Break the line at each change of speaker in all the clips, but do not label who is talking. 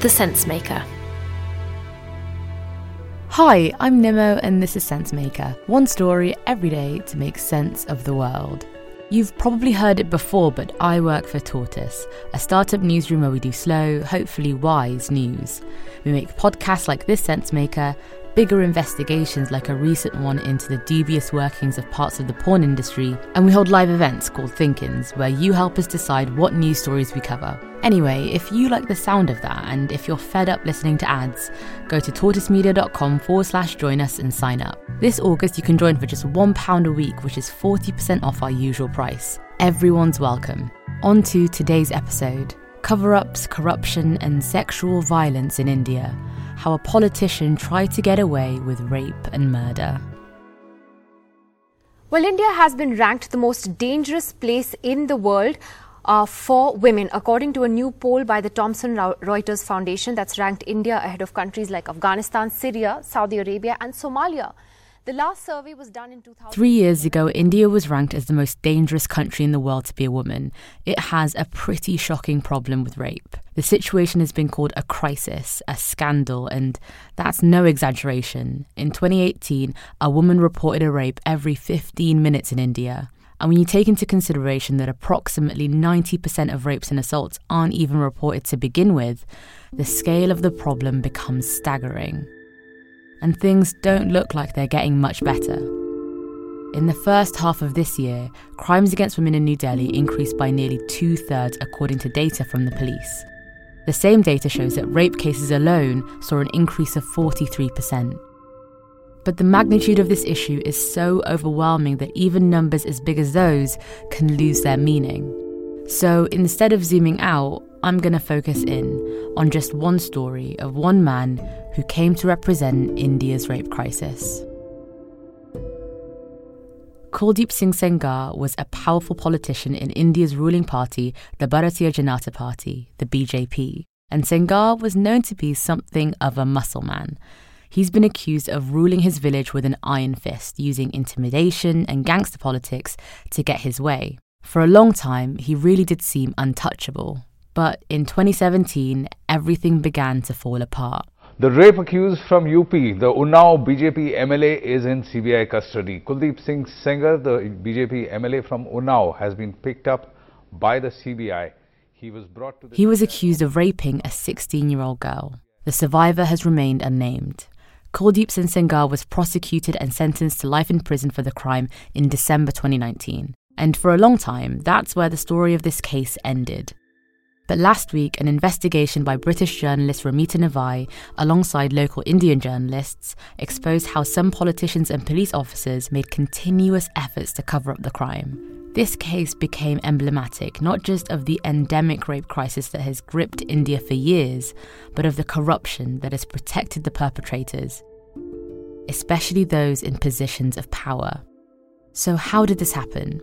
The Sense Maker.
Hi, I'm Nimo, and this is Sensemaker. One story every day to make sense of the world. You've probably heard it before, but I work for Tortoise, a startup newsroom where we do slow, hopefully wise news. We make podcasts like this Sensemaker, bigger investigations like a recent one into the devious workings of parts of the porn industry, and we hold live events called Thinkins, where you help us decide what news stories we cover. Anyway, if you like the sound of that, and if you're fed up listening to ads, go to tortoisemedia.com forward slash join us and sign up. This August, you can join for just £1 a week, which is 40% off our usual price. Everyone's welcome. On to today's episode cover ups, corruption, and sexual violence in India how a politician tried to get away with rape and murder.
Well, India has been ranked the most dangerous place in the world uh, for women, according to a new poll by the Thomson Reuters Foundation that's ranked India ahead of countries like Afghanistan, Syria, Saudi Arabia, and Somalia. The last survey was done in 2000.
Three years ago, India was ranked as the most dangerous country in the world to be a woman. It has a pretty shocking problem with rape. The situation has been called a crisis, a scandal, and that's no exaggeration. In 2018, a woman reported a rape every 15 minutes in India. And when you take into consideration that approximately 90% of rapes and assaults aren't even reported to begin with, the scale of the problem becomes staggering and things don't look like they're getting much better. In the first half of this year, crimes against women in New Delhi increased by nearly two thirds, according to data from the police. The same data shows that rape cases alone saw an increase of 43%. But the magnitude of this issue is so overwhelming that even numbers as big as those can lose their meaning. So instead of zooming out, I'm going to focus in on just one story of one man who came to represent India's rape crisis. Kuldeep Singh Sengar was a powerful politician in India's ruling party, the Bharatiya Janata Party, the BJP, and Sengar was known to be something of a muscle man. He's been accused of ruling his village with an iron fist, using intimidation and gangster politics to get his way. For a long time, he really did seem untouchable. But in 2017, everything began to fall apart.
The rape accused from UP, the Unnao BJP MLA, is in CBI custody. Kuldeep Singh Sengar, the BJP MLA from Unnao, has been picked up by the CBI. He was brought to.
he was accused of raping a 16-year-old girl. The survivor has remained unnamed. Kuldeep Singh Sengar was prosecuted and sentenced to life in prison for the crime in December 2019. And for a long time, that's where the story of this case ended. But last week, an investigation by British journalist Ramita Navai, alongside local Indian journalists, exposed how some politicians and police officers made continuous efforts to cover up the crime. This case became emblematic not just of the endemic rape crisis that has gripped India for years, but of the corruption that has protected the perpetrators, especially those in positions of power. So, how did this happen?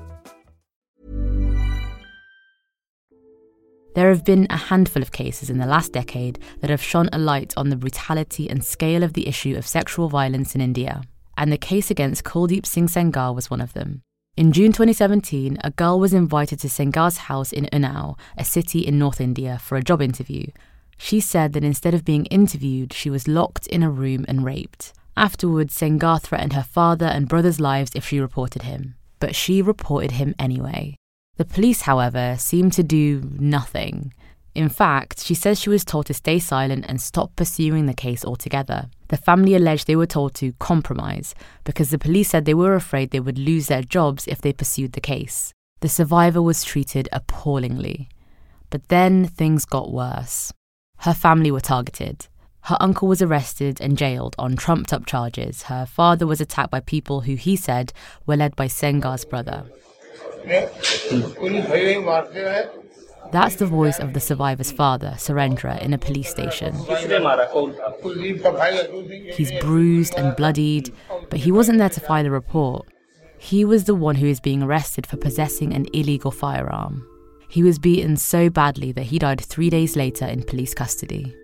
There have been a handful of cases in the last decade that have shone a light on the brutality and scale of the issue of sexual violence in India, and the case against Kuldeep Singh Sengar was one of them. In June 2017, a girl was invited to Sengar's house in Unnao, a city in North India, for a job interview. She said that instead of being interviewed, she was locked in a room and raped. Afterwards, Sengar threatened her father and brother's lives if she reported him, but she reported him anyway. The police, however, seemed to do nothing. In fact, she says she was told to stay silent and stop pursuing the case altogether. The family alleged they were told to compromise because the police said they were afraid they would lose their jobs if they pursued the case. The survivor was treated appallingly. But then things got worse. Her family were targeted. Her uncle was arrested and jailed on trumped up charges. Her father was attacked by people who he said were led by Sengar's brother. That's the voice of the survivor's father, Surendra, in a police station. He's bruised and bloodied, but he wasn't there to file a report. He was the one who is being arrested for possessing an illegal firearm. He was beaten so badly that he died three days later in police custody.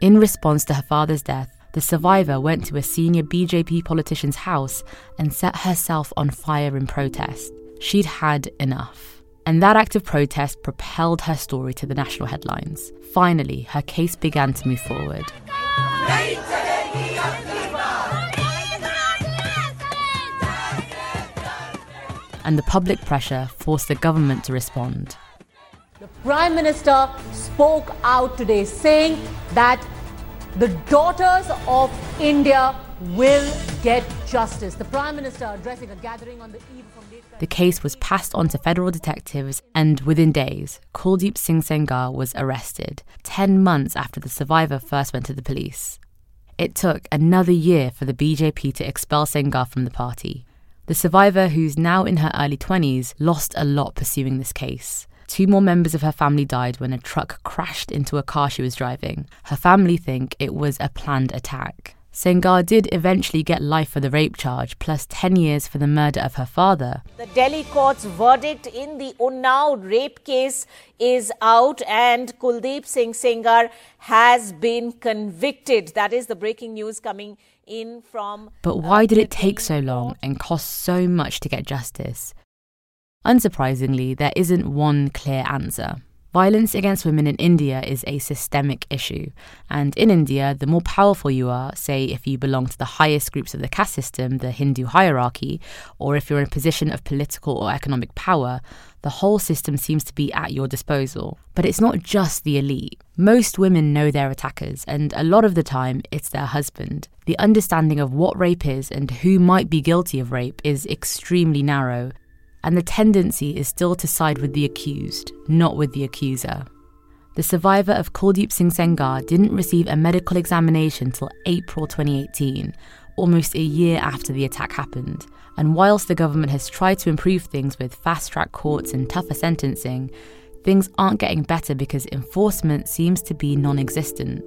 In response to her father's death, the survivor went to a senior BJP politician's house and set herself on fire in protest. She'd had enough. And that act of protest propelled her story to the national headlines. Finally, her case began to move forward. And the public pressure forced the government to respond.
The Prime Minister spoke out today saying that the daughters of India will get justice. The Prime Minister addressing a gathering on the eve of
the case was passed on to federal detectives, and within days, Kuldeep Singh Sengar was arrested, 10 months after the survivor first went to the police. It took another year for the BJP to expel Sengar from the party. The survivor, who's now in her early 20s, lost a lot pursuing this case. Two more members of her family died when a truck crashed into a car she was driving. Her family think it was a planned attack. Sengar did eventually get life for the rape charge, plus 10 years for the murder of her father.
The Delhi court's verdict in the Unnao rape case is out, and Kuldeep Singh Sengar has been convicted. That is the breaking news coming in from.
But why did it take so long and cost so much to get justice? Unsurprisingly, there isn't one clear answer. Violence against women in India is a systemic issue. And in India, the more powerful you are, say if you belong to the highest groups of the caste system, the Hindu hierarchy, or if you're in a position of political or economic power, the whole system seems to be at your disposal. But it's not just the elite. Most women know their attackers, and a lot of the time, it's their husband. The understanding of what rape is and who might be guilty of rape is extremely narrow, and the tendency is still to side with the accused, not with the accuser. The survivor of Kuldeep Singh Sengar didn't receive a medical examination till April 2018, almost a year after the attack happened. And whilst the government has tried to improve things with fast track courts and tougher sentencing, things aren't getting better because enforcement seems to be non existent.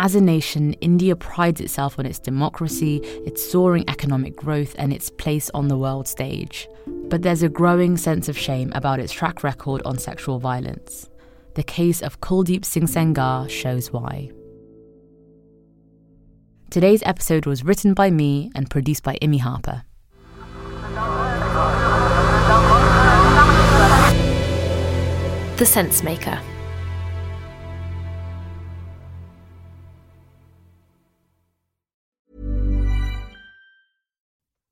As a nation, India prides itself on its democracy, its soaring economic growth, and its place on the world stage. But there's a growing sense of shame about its track record on sexual violence. The case of Kuldeep Singh Sengar shows why. Today's episode was written by me and produced by Imi Harper.
The Sense Maker.